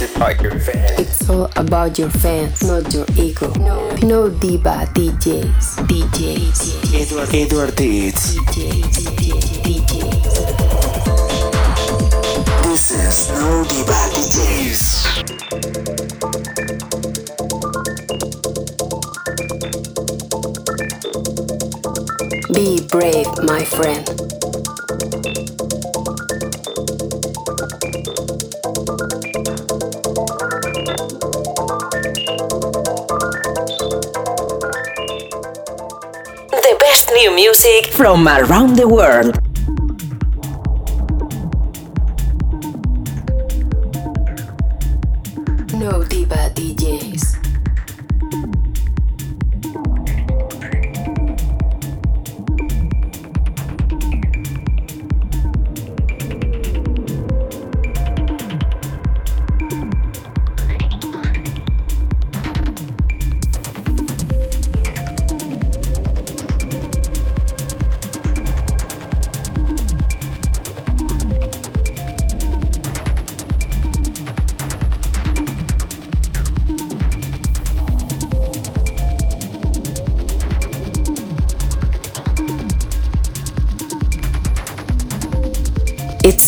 It's about your fans. It's all about your fans, not your ego. No, no diva DJs, DJs, Edward, Edward Deeds. DJs, DJs. This is No Diva DJs. Be brave, my friend. From around the world.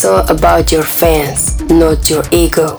All about your fans, not your ego.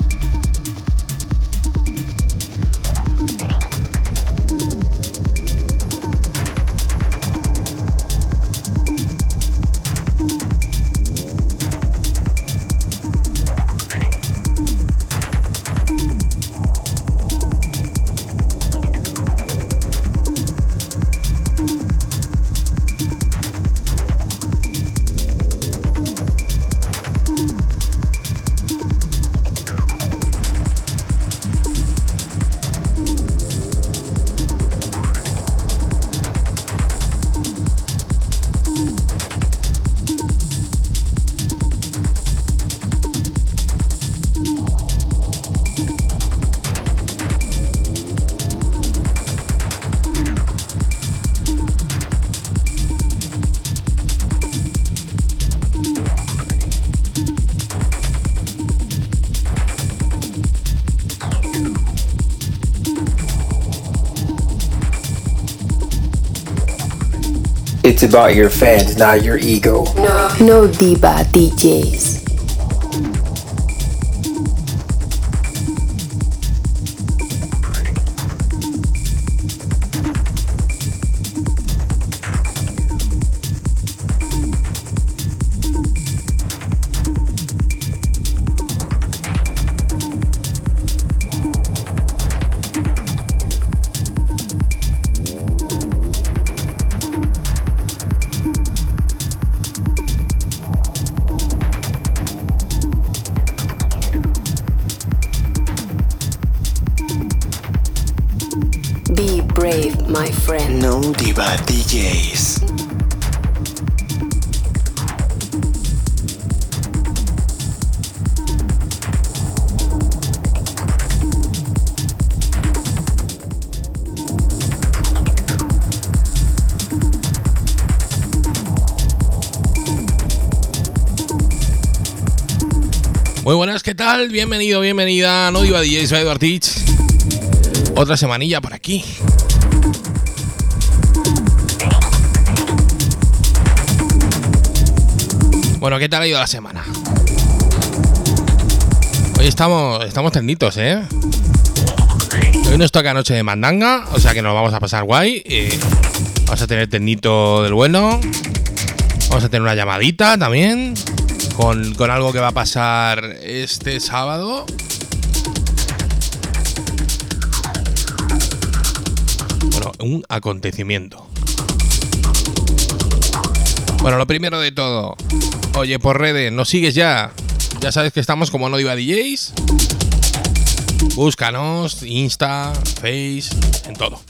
It's about your fans, not your ego. No, no diva DJs. Muy buenas, ¿qué tal? Bienvenido, bienvenida. No diva DJ, soy Eduard Teach. Otra semanilla por aquí. Bueno, ¿qué tal ha ido la semana? Hoy estamos, estamos tenditos, ¿eh? Hoy nos toca noche de mandanga, o sea que nos vamos a pasar guay. eh, vamos a tener tendito del bueno. Vamos a tener una llamadita también con, con algo que va a pasar este sábado. Bueno, un acontecimiento. Bueno, lo primero de todo. Oye, por redes, ¿nos sigues ya? Ya sabes que estamos como No Diva DJs. Búscanos, Insta, Face, en todo.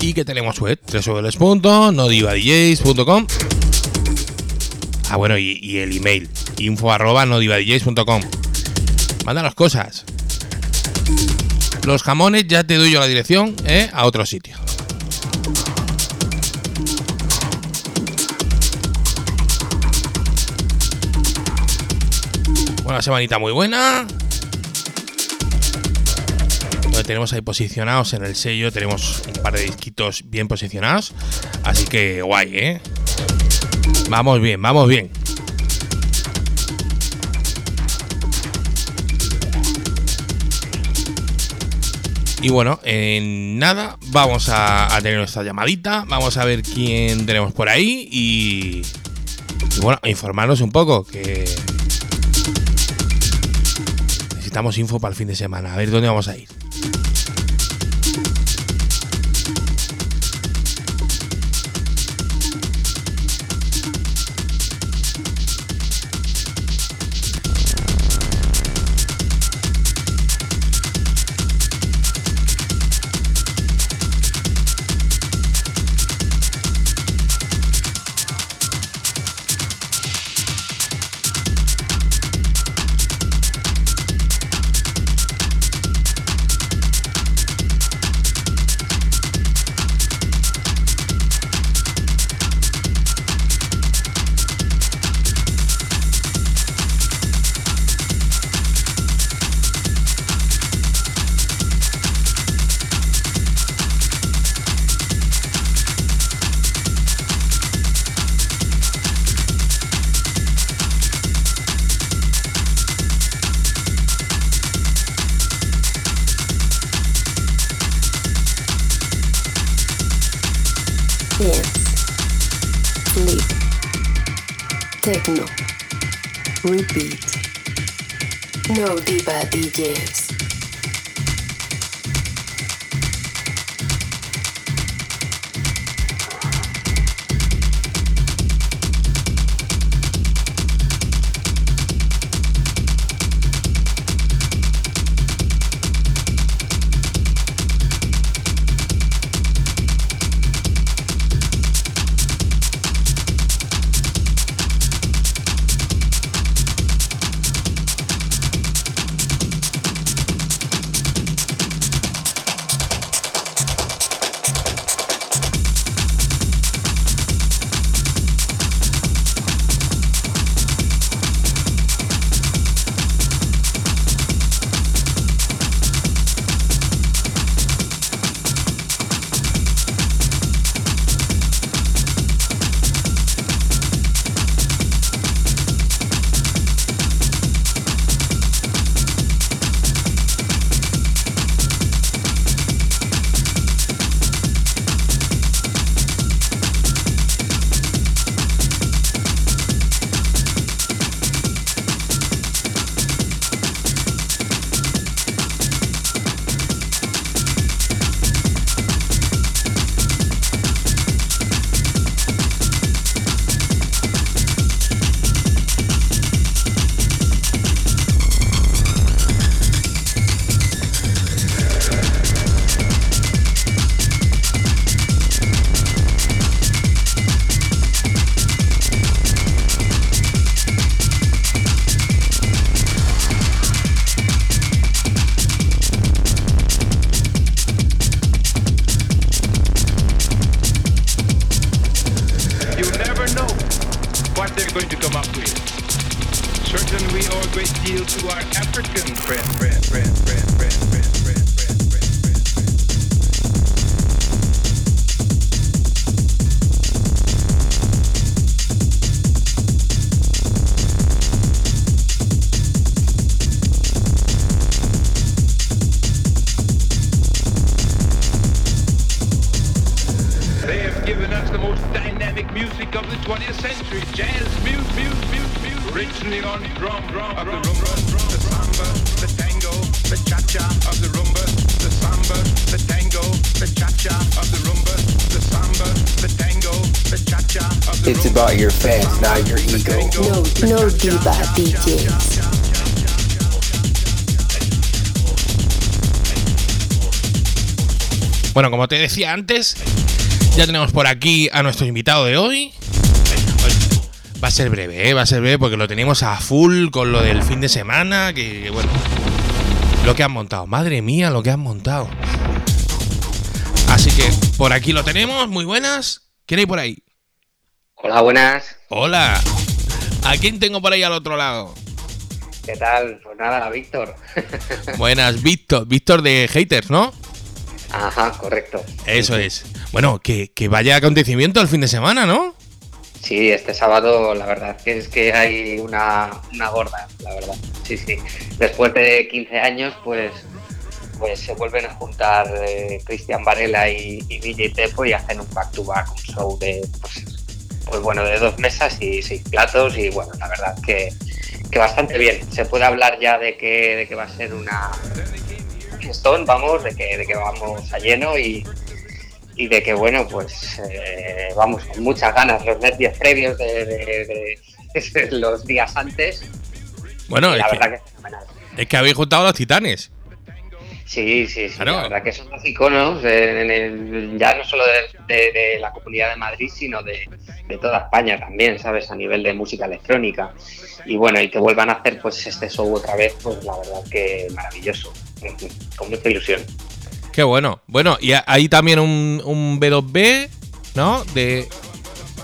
Y que tenemos web, www.nodivadjs.com Ah, bueno, y, el email, info arroba nodivadjs.com. Mándanos cosas. Los jamones ya te doy yo la dirección, ¿eh? A otro sitio. Una semanita muy buena. Tenemos ahí posicionados en el sello. Tenemos un par de disquitos bien posicionados. Así que guay, ¿eh? Vamos bien, vamos bien. Y bueno, en nada, vamos a, tener nuestra llamadita. Vamos a ver quién tenemos por ahí. Y, y bueno, informarnos un poco. Que necesitamos info para el fin de semana. A ver dónde vamos a ir. Como te decía antes, ya tenemos por aquí a nuestro invitado de hoy. Va a ser breve, ¿eh? va a ser breve porque lo tenemos a full con lo del fin de semana, que bueno, lo que han montado. Madre mía, lo que han montado. Así que por aquí lo tenemos, muy buenas. ¿Quién hay por ahí? Hola, buenas. Hola. ¿A quién tengo por ahí al otro lado? ¿Qué tal? Pues nada, Víctor. Buenas, Víctor. Víctor de Haters, ¿no? Ajá, correcto. Eso es. Bueno, que, que vaya acontecimiento el fin de semana, ¿no? Sí, este sábado la verdad que es que hay una, una gorda, la verdad. Sí, sí. Después de 15 años, pues pues se vuelven a juntar eh, Cristian Varela y, y DJ Tepo y hacen un back to back, un show de pues, pues bueno, de dos mesas y seis platos y bueno, la verdad que, que bastante bien. Se puede hablar ya de que, de que va a ser una fiestón, vamos, de que, de que vamos a lleno y, y de que bueno, pues eh, vamos con muchas ganas, los nervios previos de, de- de los días antes. Bueno, y es la que, verdad que es fenomenal. es que habéis juntado a los titanes. Sí, sí, sí. Claro. La verdad que son dos iconos, en el- ya no solo de, de- de la comunidad de Madrid, sino de, de toda España también, ¿sabes? A nivel de música electrónica. Y bueno, y que vuelvan a hacer pues este show otra vez, pues la verdad que maravilloso. Con mucha ilusión. Qué bueno. Bueno, y hay también un, un B2B, ¿no? De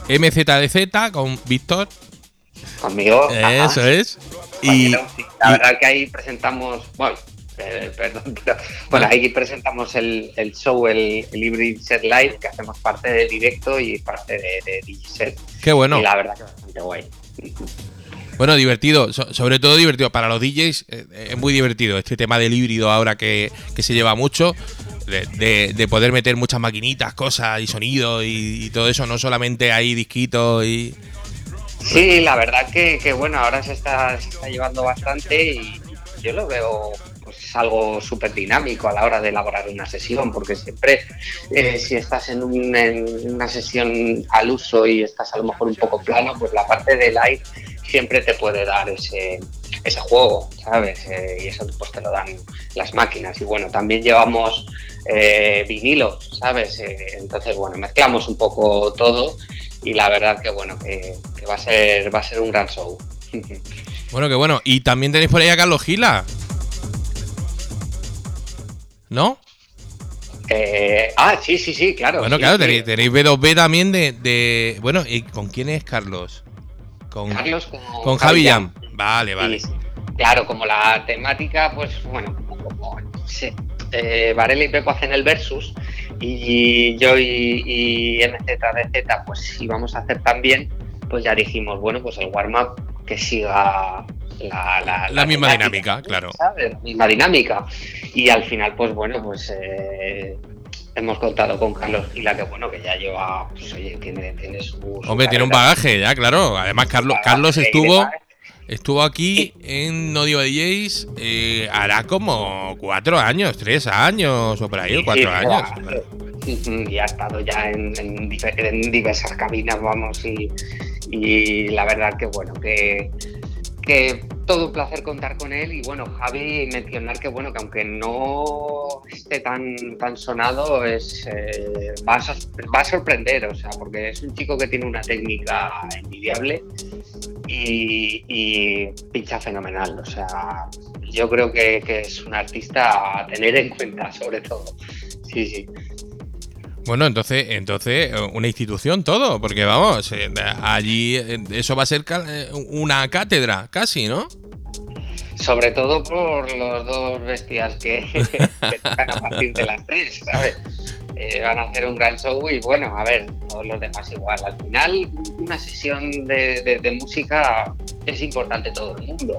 MZDZ con Víctor. Conmigo. ajá. Eso es. Y. La verdad que ahí presentamos, bueno, perdón, pero, bueno, ahí presentamos el, el show, el, el Hybrid Set Live, que hacemos parte de directo y parte de, de Digiset. qué bueno. Y la verdad que bastante guay. Bueno, divertido. So- sobre todo divertido. Para los DJs eh, es muy divertido este tema del híbrido ahora que, que se lleva mucho. De, de- de poder meter muchas maquinitas, cosas y sonido y, y todo eso. No solamente ahí disquitos y... Sí, la verdad que, que, bueno, ahora se está, se está llevando bastante y yo lo veo algo súper dinámico a la hora de elaborar una sesión, porque siempre eh, si estás en, un- en una sesión al uso y estás a lo mejor un poco plano, pues la parte de live siempre te puede dar ese, ese juego, ¿sabes? Eh, y eso pues te lo dan las máquinas. Y bueno, también llevamos eh, vinilo, ¿sabes? Eh, entonces, bueno, mezclamos un poco todo y la verdad que bueno, que, que va a ser, va a ser un gran show. Bueno, qué bueno. Y también tenéis por ahí a Carlos Gila. ¿No? Eh, ah, sí, sí, sí, claro. Bueno, sí, claro, tenéis, tenéis B2B también de, de- Bueno, ¿y con quién es Carlos? Con, Carlos con, con Javi Jam. Vale, vale. Sí. Claro, como la temática, pues bueno, como, sí, eh, Varela y Pepo hacen el versus y yo y, y MZDZ pues íbamos a hacer también, pues ya dijimos, bueno, pues el warm-up que siga la, la, La misma dinámica, claro. ¿sabes? La misma dinámica. Y al final, pues bueno, pues eh, hemos contado con Carlos Gila, que bueno, que ya lleva, pues oye, tiene, tiene su... su Hombre, tiene un bagaje ya, claro. Además, Carlos, Carlos estuvo, estuvo aquí en No Digo DJs eh, hará como cuatro años, tres años o por ahí, cuatro sí, años. Y ha estado ya en, en en diversas cabinas, vamos, y, y la verdad que bueno, que, todo un placer contar con él y bueno, Javi mencionar que bueno, que aunque no esté tan, tan sonado, es, eh, va, a, va a sorprender, o sea, porque es un chico que tiene una técnica envidiable y, y pincha fenomenal, o sea, yo creo que, que es un artista a tener en cuenta sobre todo. Sí, sí. Bueno, entonces, entonces, eh, una institución todo, porque vamos, eh, allí eh, eso va a ser una cátedra, casi, ¿no? Sobre todo por los dos bestias que, que tocan a partir de las tres, ¿sabes? Eh, van a hacer un gran show y bueno, a ver, todos los demás igual. Al final, una sesión de, de- de música es importante todo el mundo.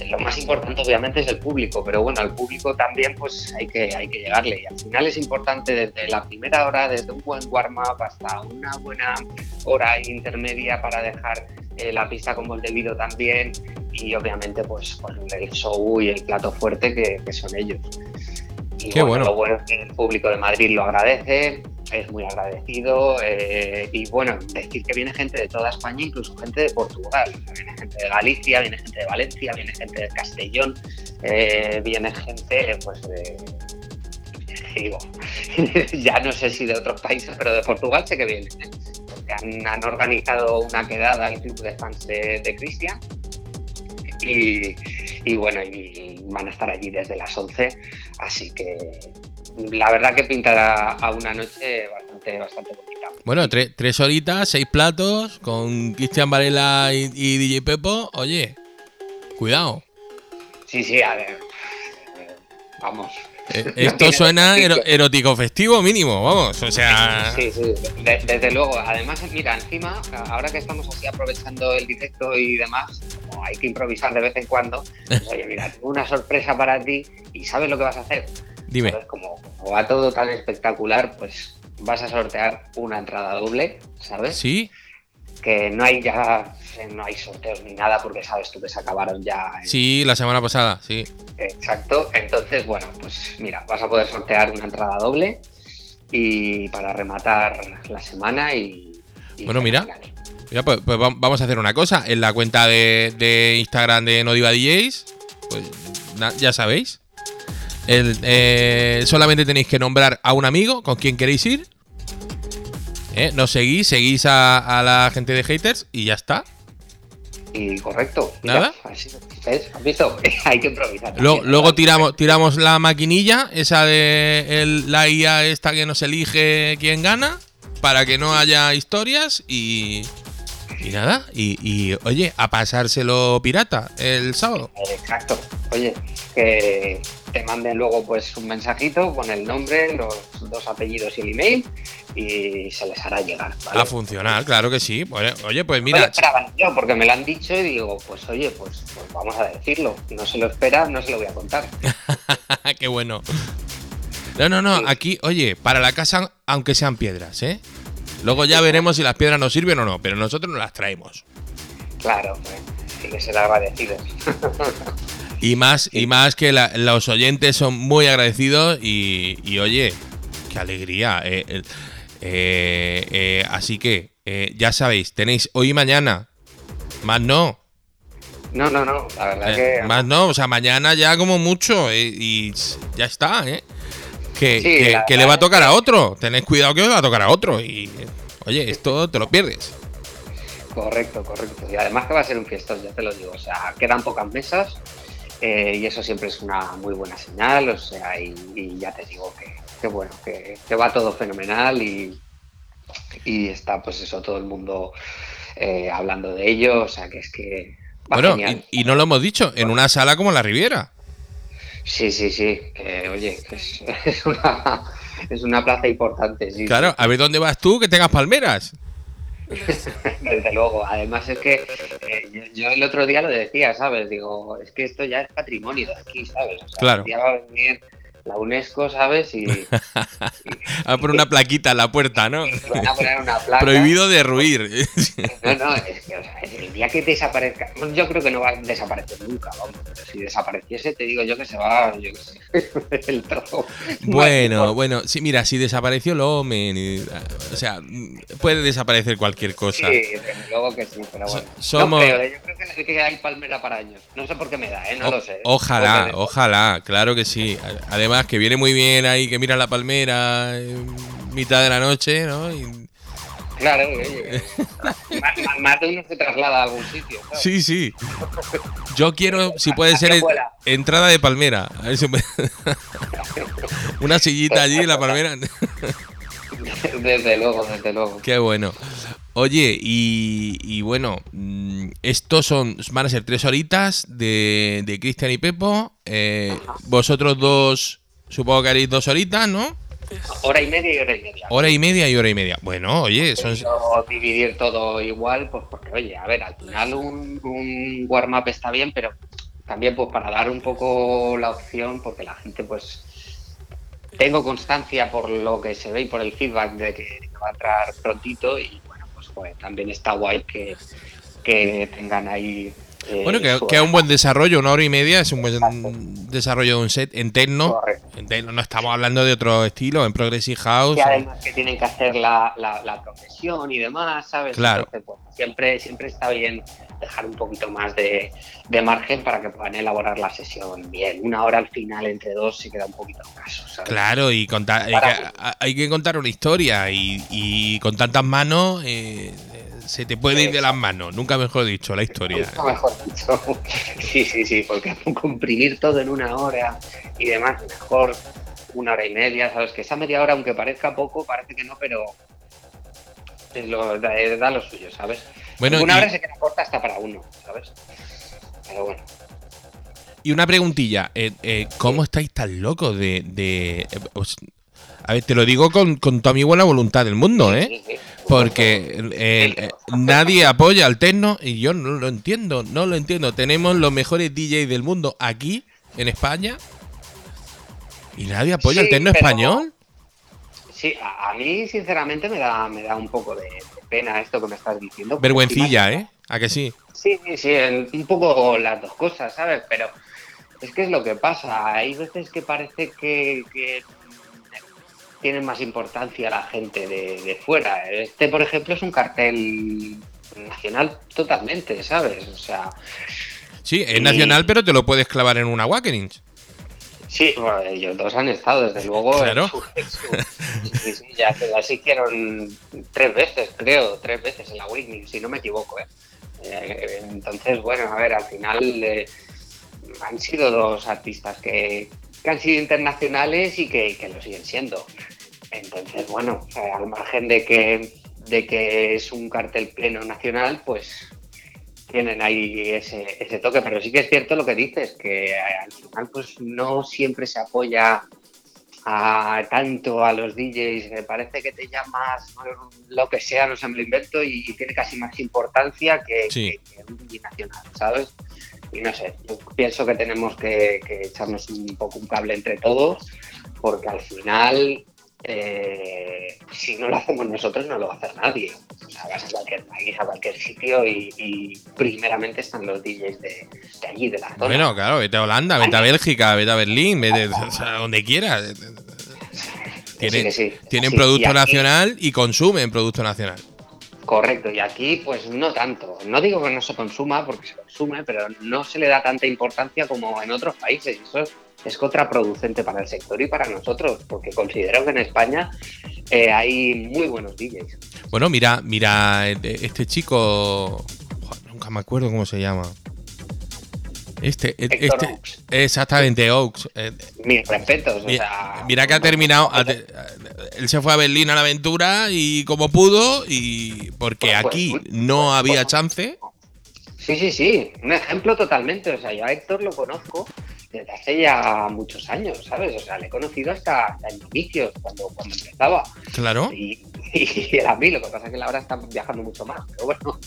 Eh, Lo más importante obviamente es el público, pero bueno, al público también pues hay que, hay que llegarle. Y al final es importante desde la primera hora, desde un buen warm-up hasta una buena hora intermedia para dejar eh, la pista como el debido también y obviamente pues el show y el plato fuerte que, que son ellos. Y Qué bueno. Lo bueno es que el público de Madrid lo agradece, es muy agradecido eh, y bueno, decir que viene gente de toda España, incluso gente de Portugal, viene gente de Galicia, viene gente de Valencia, viene gente de Castellón, eh, viene gente pues de... Digo, ya no sé si de otros países, pero de Portugal sé que viene. ¿eh? Porque han, han organizado una quedada al club de fans de, de Cristian y, y bueno, y van a estar allí desde las 11, así que la verdad que pintará a una noche bastante, bastante bonita. Bueno, tre- tres horitas, seis platos, con Cristian Varela y, y DJ Pepo. Oye, cuidado. Sí, sí, a ver. Vamos. Eh, esto suena erótico festivo mínimo, vamos, o sea... Sí, sí, desde luego. Además, mira, encima, ahora que estamos así aprovechando el directo y demás, como hay que improvisar de vez en cuando, pues, oye, mira, tengo una sorpresa para ti y ¿sabes lo que vas a hacer? Dime. Como, como va todo tan espectacular, pues vas a sortear una entrada doble, ¿sabes? Sí. Que no hay ya no hay sorteos ni nada porque sabes tú que se acabaron ya. Sí, la semana pasada, sí. Exacto. Entonces, bueno, pues mira, vas a poder sortear una entrada doble y para rematar la semana y. bueno, mira. pues, pues vamos a hacer una cosa. En la cuenta de, Instagram de No Diva DJs, pues ya sabéis. Eh, solamente tenéis que nombrar a un amigo con quien queréis ir. ¿Eh? Nos seguís, seguís a, la gente de haters y ya está. Y correcto. ¿Nada? Así, ¿Has visto? Hay que improvisar. Luego, tiramos, tiramos la maquinilla, esa de la IA esta que nos elige quién gana, para que no haya historias y. Y nada, y, oye, a pasárselo pirata el sábado. Exacto. Oye, que te manden luego pues un mensajito con el nombre, los dos apellidos y el email y se les hará llegar. A funcionar, claro que sí. Oye, pues mira. yo porque me lo han dicho y digo, pues oye, pues, pues, vamos a decirlo. No se lo espera, no se lo voy a contar. Qué bueno. No, no, no. Aquí, oye, para la casa, aunque sean piedras, ¿eh? Luego ya veremos si las piedras nos sirven o no, pero nosotros no las traemos. Claro, sí que ser agradecidos. y más, y más que los oyentes son muy agradecidos y, y oye, qué alegría. Eh, eh, eh, así que, ya sabéis, tenéis hoy y mañana. Más no. No, no, no, la verdad que. Más no, o sea, mañana ya como mucho y ya está, ¿eh? Que, le va a tocar a otro. Tened cuidado que le va a tocar a otro. Y, oye, esto te lo pierdes. Correcto, correcto. Y además que va a ser un fiestón, ya te lo digo. O sea, quedan pocas mesas y eso siempre es una muy buena señal. O sea, y ya te digo que, que bueno, que, va todo fenomenal y, y, está pues eso, todo el mundo eh, hablando de ello, o sea que es que... bueno, y, no lo hemos dicho, en una sala como la Riviera. Sí, sí, sí, que oye, es, es, una, es una plaza importante. Sí, claro, a ver dónde vas tú que tengas palmeras. Desde luego, además es que eh, yo, el otro día lo decía, ¿sabes? Digo, es que esto ya es patrimonio de aquí, ¿sabes? claro la UNESCO, ¿sabes? Y, a poner una plaquita en la puerta, ¿no? A poner una placa. Prohibido derruir. no, no, es que o sea, el día que desaparezca, yo creo que no va a desaparecer nunca, vamos, pero si desapareciese, te digo yo que se va, yo qué sé, el trozo. Bueno, bueno, sí, mira, si desapareció el Omen, o sea, puede desaparecer cualquier cosa. Sí, luego que sí, pero bueno. Somos... No creo, yo creo que, hay palmera para años. No sé por qué me da, ¿eh? No lo sé. Ojalá, ojalá, claro que sí. Además, que viene muy bien ahí, que mira la palmera en mitad de la noche, ¿no? Claro, más, de uno se traslada a algún sitio. Sí, sí. Yo quiero, si puede ser, entrada de palmera. Una sillita allí en la palmera. desde luego, desde luego. Qué bueno. Oye, y, bueno, mm, estos son van a ser tres horitas de, de Cristian y Pepo. Eh, vosotros dos Supongo que haréis dos horitas, ¿no? Hora y media y hora y media. Hora y media y hora y media. Bueno, oye, son... dividir todo igual, pues porque, oye, a ver, al final un, un warm-up está bien, pero también pues para dar un poco la opción, porque la gente pues... Tengo constancia por lo que se ve y por el feedback de que va a entrar prontito y bueno, pues, pues también está guay que, que tengan ahí eh, bueno, que, que un buen desarrollo, una hora y media es un buen desarrollo de un set en techno. no estamos hablando de otro estilo, en Progressive House. Y además que tienen que hacer la, la, progresión y demás, ¿sabes? Claro. Pues, siempre, siempre está bien dejar un poquito más de, margen para que puedan elaborar la sesión bien. Una hora al final entre dos se queda un poquito escaso, ¿sabes? Claro, y contar, hay, que, contar una historia y, y con tantas manos. Eh, se te puede ir de las manos, nunca mejor dicho, la historia. Nunca mejor dicho. Sí, sí, sí, porque comprimir todo en una hora y demás, mejor una hora y media, ¿sabes? Que esa media hora, aunque parezca poco, parece que no, pero lo, da, lo suyo, ¿sabes? Bueno, una hora se queda corta hasta para uno, ¿sabes? Pero bueno. y una preguntilla. Eh, eh, ¿Cómo estáis tan locos de. de eh, os- a ver, te lo digo con, con toda mi buena voluntad del mundo, ¿eh? Sí, sí. Porque eh, eh, nadie apoya al techno y yo no lo entiendo, no lo entiendo. Tenemos los mejores DJs del mundo aquí, en España, y nadie apoya Sí, al techno pero- español. Sí, a, a mí sinceramente me da, me da un poco de, de pena esto que me estás diciendo. Vergüencilla, ¿eh? ¿A que sí? Sí, sí, un poco las dos cosas, ¿sabes? Pero es que es lo que pasa. Hay veces que parece que, que tiene más importancia la gente de, de fuera. Este, por ejemplo, es un cartel nacional totalmente, ¿sabes? O sea, Sí, es Y- nacional, pero te lo puedes clavar en una Awakenings. sí, bueno, ellos dos han estado, desde luego. Claro. su- su- sí, sí, ya, se hicieron tres veces, creo, tres veces en la Whitney, si no me equivoco, ¿eh? Eh, Entonces, bueno, a ver, al final eh, han sido dos artistas que, que han sido internacionales y que, que lo siguen siendo. Entonces, bueno, eh, al margen de que, de que es un cartel pleno nacional, pues tienen ahí ese, ese toque. Pero sí que es cierto lo que dices, que al final pues no siempre se apoya a tanto a los DJs, me parece que te llamas lo que sea, no sé, me lo invento y, y tiene casi más importancia que, Sí. que- que un DJ nacional, ¿sabes? Y no sé, yo pienso que tenemos que, que echarnos un poco un cable entre todos, porque al final, eh, si no lo hacemos nosotros, no lo va a hacer nadie. O sea, vas a cualquier país, a cualquier sitio y, y primeramente están los DJs de, de allí, de la zona. Bueno, claro, vete a Holanda, vete a Bélgica, vete a Berlín, vete o sea, donde quieras. Sí, Tienen, sí. tienen producto y aquí- nacional y consumen producto nacional. Correcto, y aquí pues no tanto. No digo que no se consuma, porque se consume, pero no se le da tanta importancia como en otros países. Y eso es, es contraproducente para el sector y para nosotros, porque considero que en España eh, hay muy buenos DJs. Bueno, mira, mira, eh, este chico. Nunca me acuerdo cómo se llama. Este, eh, Héctor este Oaks. exactamente, Oaks. Eh, Mis respetos. o mira, sea, mira que ha terminado. ha él se fue a Berlín a la aventura y como pudo, y porque Pues, aquí pues, no había pues, chance. Sí, sí, sí, un ejemplo totalmente. O sea, yo a Héctor lo conozco desde hace ya muchos años, ¿sabes? O sea, le he conocido hasta, hasta en inicios, cuando, cuando empezaba. Claro. Y, y era a mí, lo que pasa es que él ahora está viajando mucho más, pero bueno,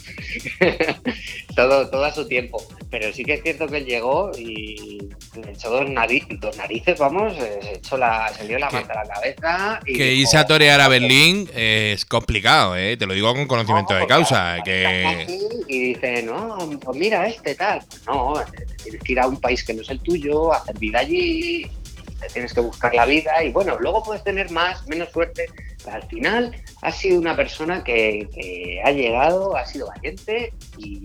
todo, todo a su tiempo. Pero sí que es cierto que él llegó y le echó dos, nariz- dos narices, vamos, eh, se, echó la, se lió la manta a la cabeza. Y Que dijo, irse a torear a Berlín es complicado, ¿eh? Te lo digo con conocimiento "No, de causa. Que. estás aquí", Y dice, no, pues mira este tal. Pues no, eh, tienes que ir a un país que no es el tuyo, hacer vida allí, te tienes que buscar la vida y bueno, luego puedes tener más, menos suerte. Pero al final ha sido una persona que, que ha llegado, ha sido valiente y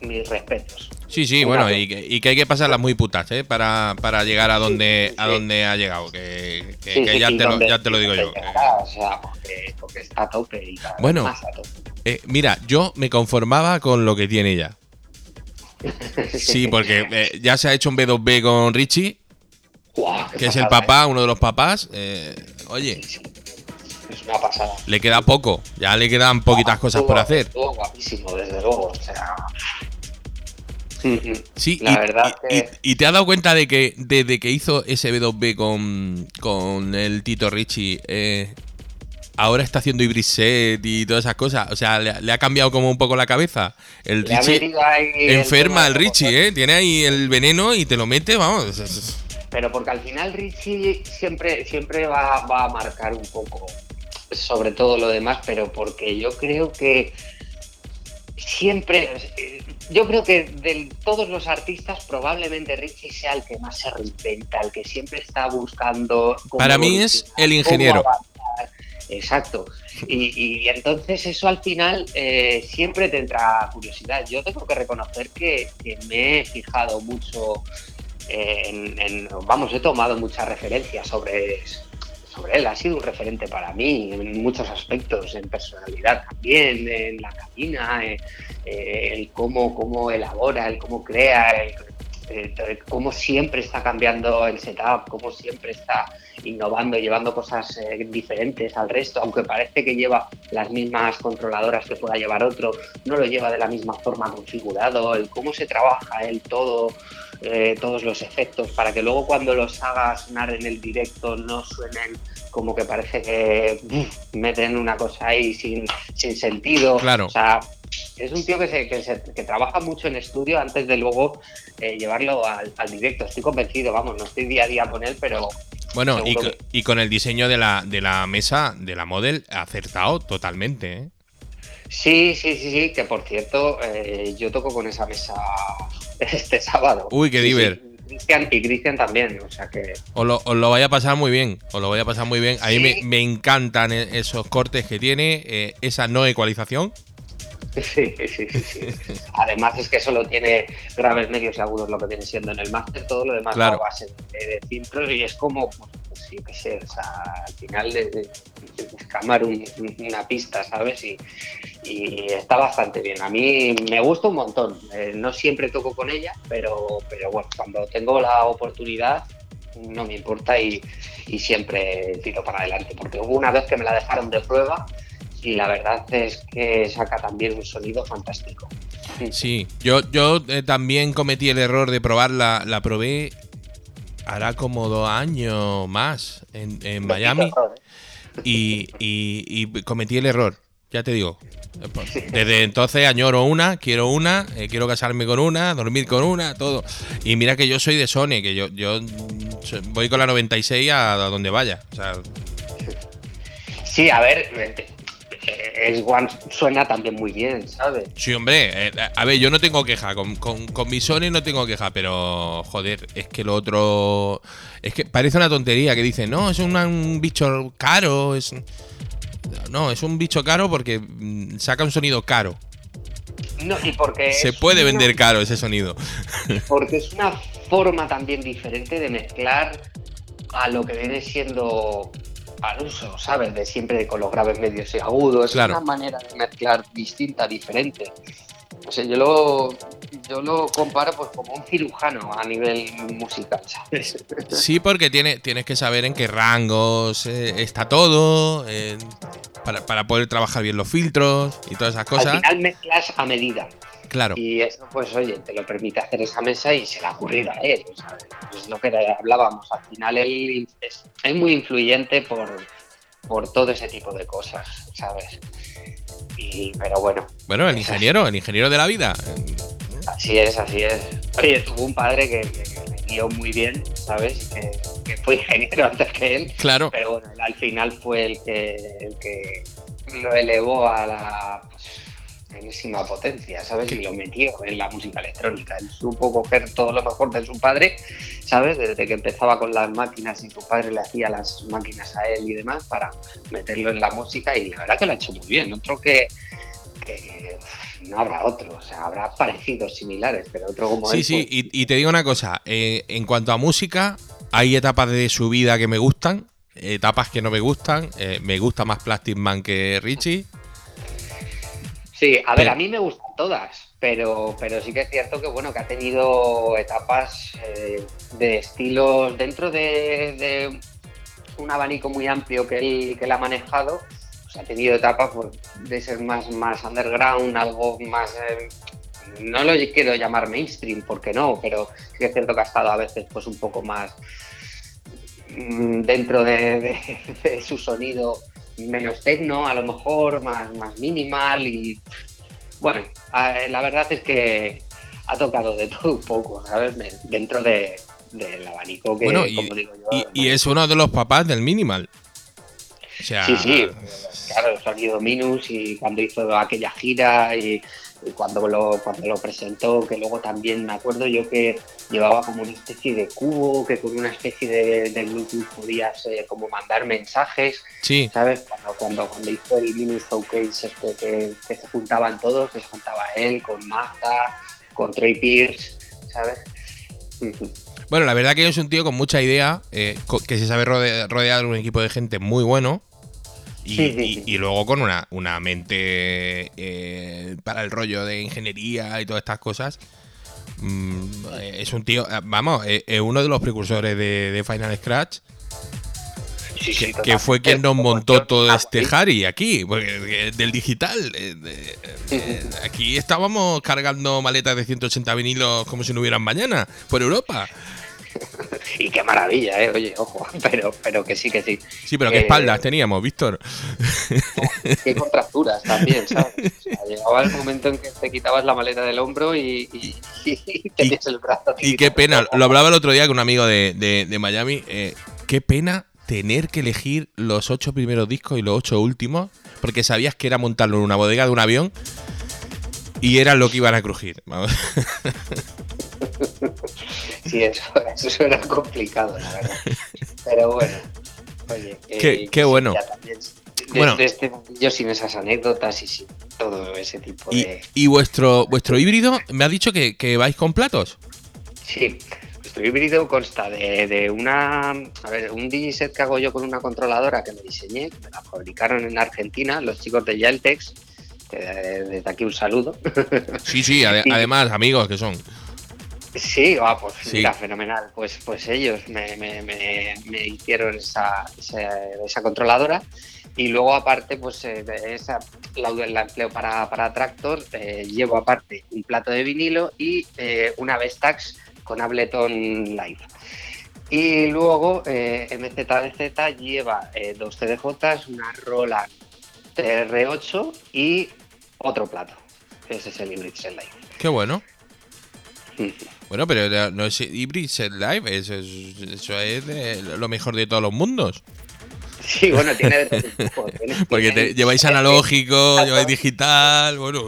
mis respetos. Sí, sí, bueno, y que, y que hay que pasarlas muy putas, ¿eh? Para, para llegar a donde, a sí. donde ha llegado. Que, ya, te lo, donde- ya te lo digo yo. llegará, O sea, porque, porque está a tope y cada vez Bueno. más a tope. Eh, mira, yo me conformaba con lo que tiene ya. Sí, porque eh, ya se ha hecho un B2B con Richie, Que es el papá, uno de los papás. Eh, oye, ¿eh? Es una pasada. le queda poco, ya le quedan poquitas cosas por hacer. Estuvo guapísimo, desde luego. O sea. Ujú. Sí, La y, verdad y- que- y- y te has dado cuenta de que desde que hizo ese B2B con, con el Tito Richie, eh, ahora está haciendo hybrid set y todas esas cosas. O sea, le, le ha cambiado como un poco la cabeza. El Richie el enferma al de Richie, ¿eh? Tiene ahí el veneno y te lo mete, vamos. Pero porque al final Richie siempre, siempre va, va a marcar un poco sobre todo lo demás, pero porque yo creo que siempre, eh, yo creo que de todos los artistas probablemente Richie sea el que más se reinventa, el que siempre está buscando... Para mí es el ingeniero. Exacto. Y, y entonces eso al final eh, siempre te entra curiosidad. Yo tengo que reconocer que, que me he fijado mucho en- vamos, he tomado muchas referencias sobre, sobre él. Ha sido un referente para mí en muchos aspectos, en personalidad también, en la cabina, eh, eh, el cómo, cómo elabora, el cómo crea, el, el- cómo siempre está cambiando el setup, cómo siempre está innovando, llevando cosas eh, diferentes al resto, aunque parece que lleva las mismas controladoras que pueda llevar otro, no lo lleva de la misma forma configurado, el cómo se trabaja él todo eh, todos los efectos para que luego cuando los haga sonar en el directo no suenen como que parece que meten una cosa ahí sin, sin sentido. Claro. O sea, es un tío que, se, que, trabaja mucho en estudio antes de luego eh, llevarlo al, directo. Estoy convencido, vamos, no estoy día a día con él, pero. Bueno, y, con el diseño de la, de la mesa, de la model, acertado totalmente, ¿eh? Sí, sí, sí, sí, que por cierto, eh, yo toco con esa mesa este sábado. Uy, qué diver. y Cristian también, o sea que... Os lo, os lo, vaya a pasar muy bien, os lo vaya a pasar muy bien. A mí me, encantan e, esos cortes que tiene, eh, esa no ecualización. Sí, sí, sí, sí. Además es que solo tiene graves, medios y agudos lo que viene siendo en el máster, todo lo demás claro. a base de, de y es como, pues, pues, yo qué sé, o sea, al final de, de, una pista, ¿sabes? Y, y, está bastante bien. A mí me gusta un montón. Eh, no siempre toco con ella, pero, pero bueno, cuando tengo la oportunidad no me importa y, y siempre tiro para adelante, porque hubo una vez que me la dejaron de prueba y la verdad es que saca también un sonido fantástico. Sí, yo, yo eh, también cometí el error de probarla, la probé hará como dos años más en, Miami ¿eh? y, cometí el error, ya te digo. Desde entonces añoro una, quiero una, eh, quiero casarme con una, dormir con una, todo. Y mira que yo soy de Sony, que yo, yo voy con la 96 a, donde vaya. Sí, a ver, es One suena también muy bien, ¿sabes? Sí, hombre, eh, a ver, yo no tengo queja, con, con, mi Sony no tengo queja, pero joder, es que lo otro. Es que parece una tontería que dice, no, es un, bicho caro, es. No, es un bicho caro porque mm, saca un sonido caro. No, y porque. Se puede vender caro ese sonido. Porque es una forma también diferente de mezclar a lo que viene siendo al uso, ¿sabes? De siempre con los graves medios y agudos. Es una manera de mezclar distinta, diferente. O sea, yo lo, yo lo comparo pues como un cirujano a nivel musical, ¿sabes? Sí, porque tiene, tienes que saber en qué rangos eh, está todo, para, poder trabajar bien los filtros y todas esas cosas. Al final mezclas a medida. Claro. Y eso, pues, oye, te lo permite hacer esa mesa y se le ha ocurrido a él. Es lo que hablábamos. Al final él es, muy influyente por, por todo ese tipo de cosas, ¿sabes? Y, pero bueno. Bueno, el ingeniero, el ingeniero de la vida. Así es, así es. Oye, tuvo un padre que, me guió muy bien, ¿sabes? Que, que, fue ingeniero antes que él. Claro. Pero bueno, al final fue el que, el que lo elevó a la enésima potencia, ¿sabes? Y lo metió en la música electrónica. Él supo coger todo lo mejor de su padre, ¿sabes? Desde que empezaba con las máquinas y su padre le hacía las máquinas a él y demás para meterlo en la música y la verdad que lo ha hecho muy bien. Otro que, no habrá otro, o sea, habrá parecidos similares, pero otro como Sí, sí, pues y, te digo una cosa, eh, en cuanto a música, hay etapas de su vida que me gustan, etapas que no me gustan, eh, me gusta más Plastic Man que Richie Sí, a ver, a mí me gustan todas, pero, pero sí que es cierto que bueno, que ha tenido etapas eh, de estilos dentro de, un abanico muy amplio que él, que él ha manejado. Pues ha tenido etapas pues, de ser más, más underground, algo más. Eh, no lo quiero llamar mainstream, porque no, pero sí que es cierto que ha estado a veces pues un poco más mm, dentro de, de su sonido menos tecno, a lo mejor, más, más minimal y bueno, la verdad es que ha tocado de todo un poco, ¿sabes? Dentro de, del abanico que, bueno, y, como digo yo, y, es uno de los papás del minimal. Sí, sí, claro, el sonido Minus y cuando hizo aquella gira y cuando lo, cuando lo presentó, que luego también me acuerdo yo que llevaba como una especie de cubo, que con una especie de, Bluetooth podías eh, como mandar mensajes, sí. ¿sabes? Cuando, cuando, cuando hizo el Minus Showcase este, que, que, se juntaban todos, que se juntaba él con Marta, con Trey Pierce, ¿sabes? Bueno, la verdad que es un tío con mucha idea, eh, que se sabe rodear de un equipo de gente muy bueno y, luego con una, una mente eh, para el rollo de ingeniería y todas estas cosas. Mm, es un tío, vamos, es, uno de los precursores de, Final Scratch. Que, fue quien nos montó todo este Harry. Aquí, porque, eh, del digital. eh, eh, aquí estábamos cargando maletas de 180 vinilos como si no hubieran mañana por Europa. Y qué maravilla, ¿eh? Oye, ojo, pero, pero que sí, que sí. Sí, pero qué Eh, espaldas teníamos, Víctor. Qué contracturas también, ¿sabes? O sea, llegaba el momento en que te quitabas la maleta del hombro y, y, y tenías el brazo. Y qué pena, lo hablaba el otro día con un amigo de, de- de Miami. eh, qué pena tener que elegir los ocho primeros discos y los ocho últimos, porque sabías que era montarlo en una bodega de un avión y era lo que iban a crujir. Sí, eso, eso suena complicado, la verdad. Pero bueno, oye. eh, Qué- bueno. también, Bueno. este mundillo sin esas anécdotas y sin todo ese tipo Y, de. y vuestro vuestro híbrido, me ha dicho que, que vais con platos. Sí, nuestro híbrido consta de, de una. A ver, un digiset que hago yo con una controladora que me diseñé, que me la fabricaron en Argentina, los chicos de Yeltex. eh, desde aquí un saludo. Sí, sí, ade- además, amigos que son. Sí, ah, pues Sí. mira, fenomenal. Pues, pues ellos me, me- me- me hicieron esa, esa, esa controladora y luego aparte, pues eh, esa la, la empleo para, para Tractor, eh, llevo aparte un plato de vinilo y eh, una Vestax con Ableton Live. Y luego MZDZ lleva dos CDJs, una Roland TR8 y otro plato. Ese es el Hybrid Live. Qué bueno. Bueno, pero la- no es Hybrid Set Live, eso es, eso es lo mejor de todos los mundos. Sí, bueno, tiene Porque te- lleváis analógico, lleváis digital, bueno,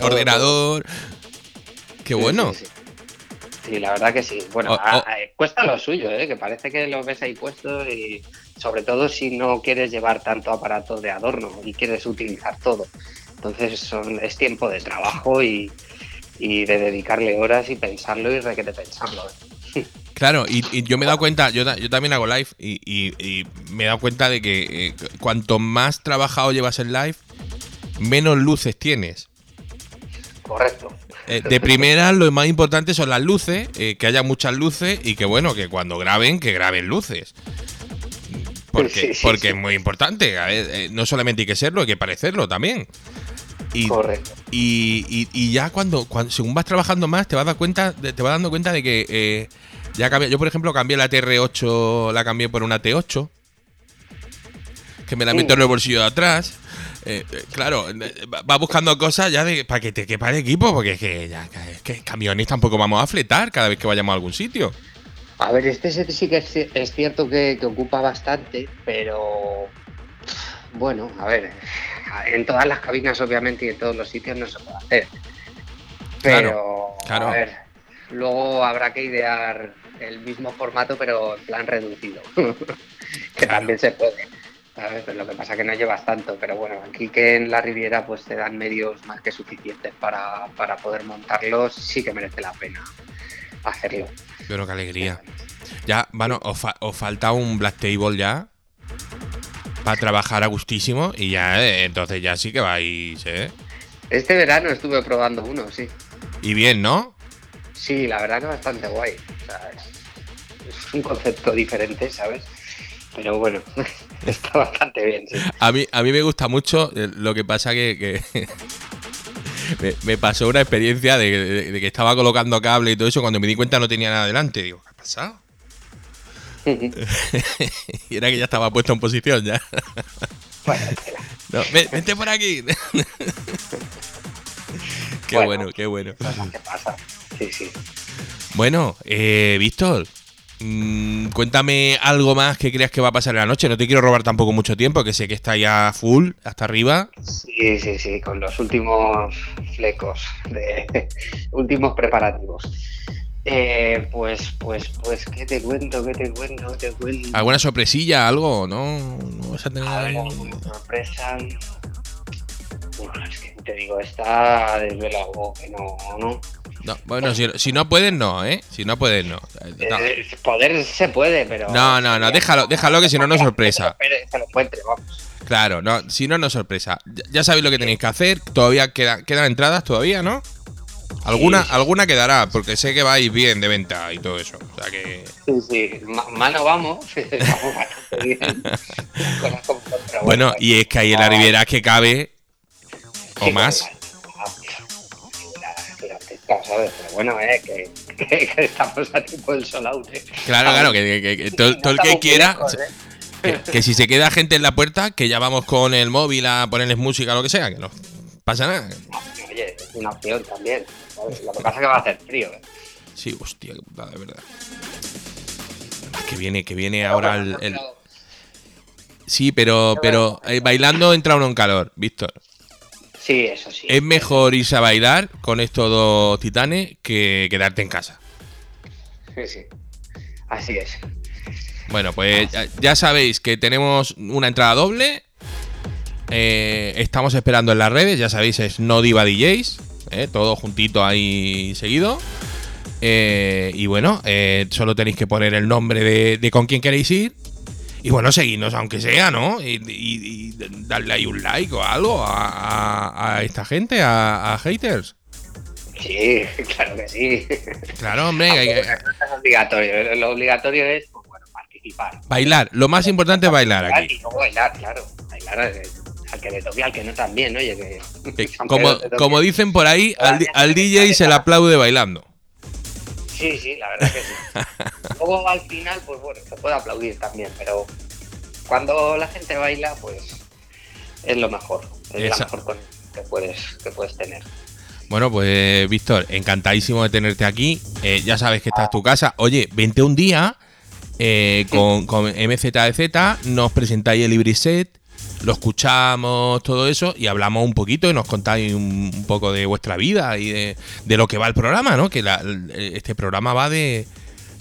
ordenador. Qué bueno. Sí, sí. Sí, la verdad que sí. Bueno, O- a- o- a- cuesta lo suyo, ¿eh? que parece que lo ves ahí puesto y sobre todo si no quieres llevar tanto aparato de adorno y quieres utilizar todo. Entonces son, es tiempo de trabajo y, y de dedicarle horas y pensarlo y requete pensarlo. ¿eh? Claro, y, y yo me he dado cuenta, yo, yo también hago live y, y- y me he dado cuenta de que eh, cuanto más trabajado llevas el live, menos luces tienes. Correcto. Eh, de primera, lo más importante son las luces, eh, que haya muchas luces y que bueno, que cuando graben, que graben luces. Porque, Sí, sí, porque sí. es muy importante. no solamente hay que serlo, hay que parecerlo también. Y, Correcto. y, y- y ya cuando, cuando según vas trabajando más, te vas, cuenta, te vas dando cuenta de que eh, ya cambia. Yo, por ejemplo, cambié la TR8, la cambié por una T8, que me la meto en el bolsillo de atrás. Eh, eh, claro, va- buscando cosas ya de para que te quepa el equipo, porque es que, ya, es que camiones tampoco vamos a fletar cada vez que vayamos a algún sitio. A ver, este set sí que es, es cierto que, que ocupa bastante, pero bueno, a ver, en todas las cabinas obviamente y en todos los sitios no se puede hacer. Pero, claro. a ver, luego habrá que idear el mismo formato pero en plan reducido, que Claro. también se puede. ¿sabes? Pero Lo que pasa que no llevas tanto, pero bueno, aquí que en la Riviera pues te dan medios más que suficientes para, para poder montarlos, sí que merece la pena hacerlo. Pero qué alegría. Ya, bueno, os, fa- os falta un Black Table ya. Para trabajar a gustísimo. Y ya, eh, entonces ya sí que vais, ¿eh? Este verano estuve probando uno, sí. Y bien, ¿no? Sí, la verdad que bastante guay. O sea, es, un concepto diferente, ¿sabes? Pero bueno, está bastante bien, sí. A mí, a mí me gusta mucho. eh, Lo que pasa que. que me, me pasó una experiencia de, de- de que estaba colocando cable y todo eso. Cuando me di cuenta no tenía nada delante. Digo, ¿qué ha pasado? y era que ya estaba puesto en posición ya. Bueno. No, vente por aquí. qué Bueno. bueno, qué bueno. Cosas que pasa. Sí, sí. Bueno, eh, Víctor, mm, cuéntame algo más que creas que va a pasar en la noche. No te quiero robar tampoco mucho tiempo, que sé que está ya full, hasta arriba. Sí, sí, sí, con los últimos flecos, de últimos preparativos. Eh, pues, pues, pues, ¿qué te cuento? ¿Qué te cuento? ¿Qué te cuento? ¿Alguna sorpresilla, algo? ¿No? ¿No vas a tener algo? alguna sorpresa. Bueno, es que te digo, está desde luego que no, no. No, bueno, si, si no puedes, no, ¿eh? Si no puedes, no. No, Eh, poder se puede, pero. no, no, no, déjalo, déjalo que si no, no es sorpresa. Se lo encuentre, vamos. Claro, no, si no, no es sorpresa. Ya, ya sabéis lo que tenéis que hacer. Todavía queda- quedan entradas, todavía, ¿no? Alguna, Sí. alguna quedará, porque sé que vais bien de venta y todo eso. O sea que. Sí, sí, ma- mano vamos, bastante bien. Bueno, y es que ahí en la Riviera es que cabe. O sí, más. la gigantesca, ¿sabes? Pero bueno, eh, que, que- que estamos a tiempo del sol out, eh. Claro, claro, que, todo, el que quiera. lejos, eh. Que, que si se queda gente en la puerta, que ya vamos con el móvil a ponerles música o lo que sea, que no pasa nada. Oye, es una opción también. ¿Sabes? Lo que pasa es que va a hacer frío, eh. Sí, hostia, qué putada, de verdad. Que viene, que viene ahora el. el- Sí, pero, pero eh, bailando entra uno en calor, Víctor. Sí, eso sí. Es mejor irse a bailar con estos dos titanes que quedarte en casa. Sí, sí. Así es. Bueno, pues ya, ya sabéis que tenemos una entrada doble. Eh, estamos esperando en las redes, ya sabéis, es No Diva DJs. Eh, todo juntito ahí seguido. Eh, y bueno, eh, solo tenéis que poner el nombre de, de con quién queréis ir. Y bueno, seguidnos aunque sea, ¿no? Y, y- y darle ahí un like o algo a, a- a esta gente, a, a haters. Sí, claro que sí. Claro, hombre, hay que- No es obligatorio. Lo obligatorio es, pues bueno, participar. bailar. Lo más importante es bailar aquí. Y luego bailar, claro. Bailar eh, al que le toque, al que no también, oye. Que, Como, dicen por ahí, al, DJ se le aplaude bailando. Sí, sí, la verdad que sí. Luego al final, pues bueno, se puede aplaudir también, pero cuando la gente baila, pues es lo mejor. Es Esa- la mejor que puedes, que puedes tener. Bueno, pues Víctor, encantadísimo de tenerte aquí. Eh, ya sabes que esta es tu casa. Oye, vente un día eh, con, con MZDZ, nos presentáis el Ibris Set, lo escuchamos, todo eso, y hablamos un poquito y nos contáis un, un poco de vuestra vida y de, de lo que va el programa, ¿no? Que la- este programa va de,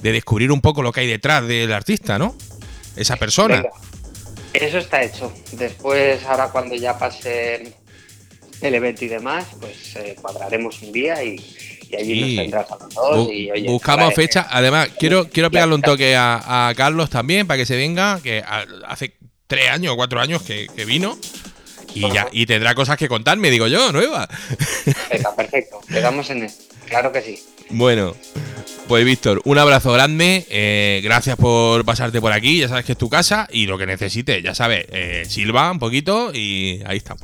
de descubrir un poco lo que hay detrás del artista, ¿no? Esa persona. Venga, Eso está hecho. Después, ahora cuando ya pase el evento y demás, pues eh, cuadraremos un día y, y allí Sí. nos tendrás a los dos. Bu- y, oye, buscamos hablaré- fecha. Además, quiero, quiero pegarle un toque a, a Carlos también para que se venga, que hace tres años o cuatro años que, que vino. Y ya, y tendrá cosas que contarme, digo yo, nuevas. Venga, perfecto. Quedamos en esto. Claro que sí. Bueno, pues Víctor, un abrazo grande. eh, gracias por pasarte por aquí. Ya sabes que es tu casa. Y lo que necesites, ya sabes, eh, silba un poquito y ahí estamos.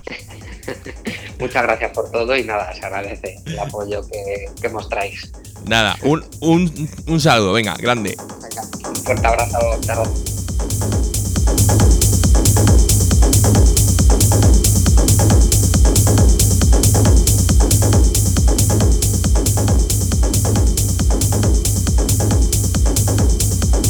Muchas gracias por todo y nada, se agradece el apoyo que, que mostráis. Nada, un, un, un saludo, venga, grande. Venga, un fuerte abrazo.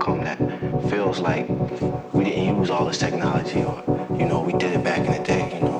outcome that feels like we didn't use all this technology or, you know, we did it back in the day, you know.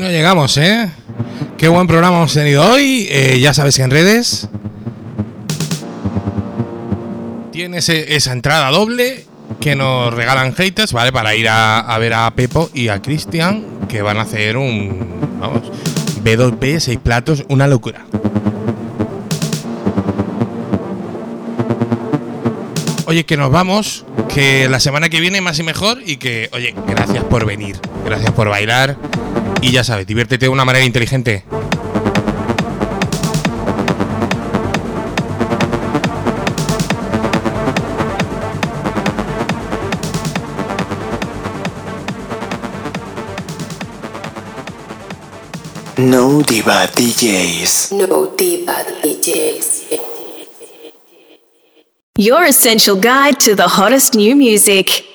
No llegamos, ¿eh? Qué buen programa hemos tenido hoy. Eh, ya sabes que en redes tienes e-, esa entrada doble que nos regalan haters, ¿vale? Para ir a, ver a Pepo y a Cristian, que van a hacer un. Vamos. B2B, seis platos, una locura. Oye, que nos vamos, que la semana que viene más y mejor y que, oye, gracias por venir, gracias por bailar y ya sabes, diviértete de una manera inteligente. No Diva DJs. No Diva DJs. Your essential guide to the hottest new music.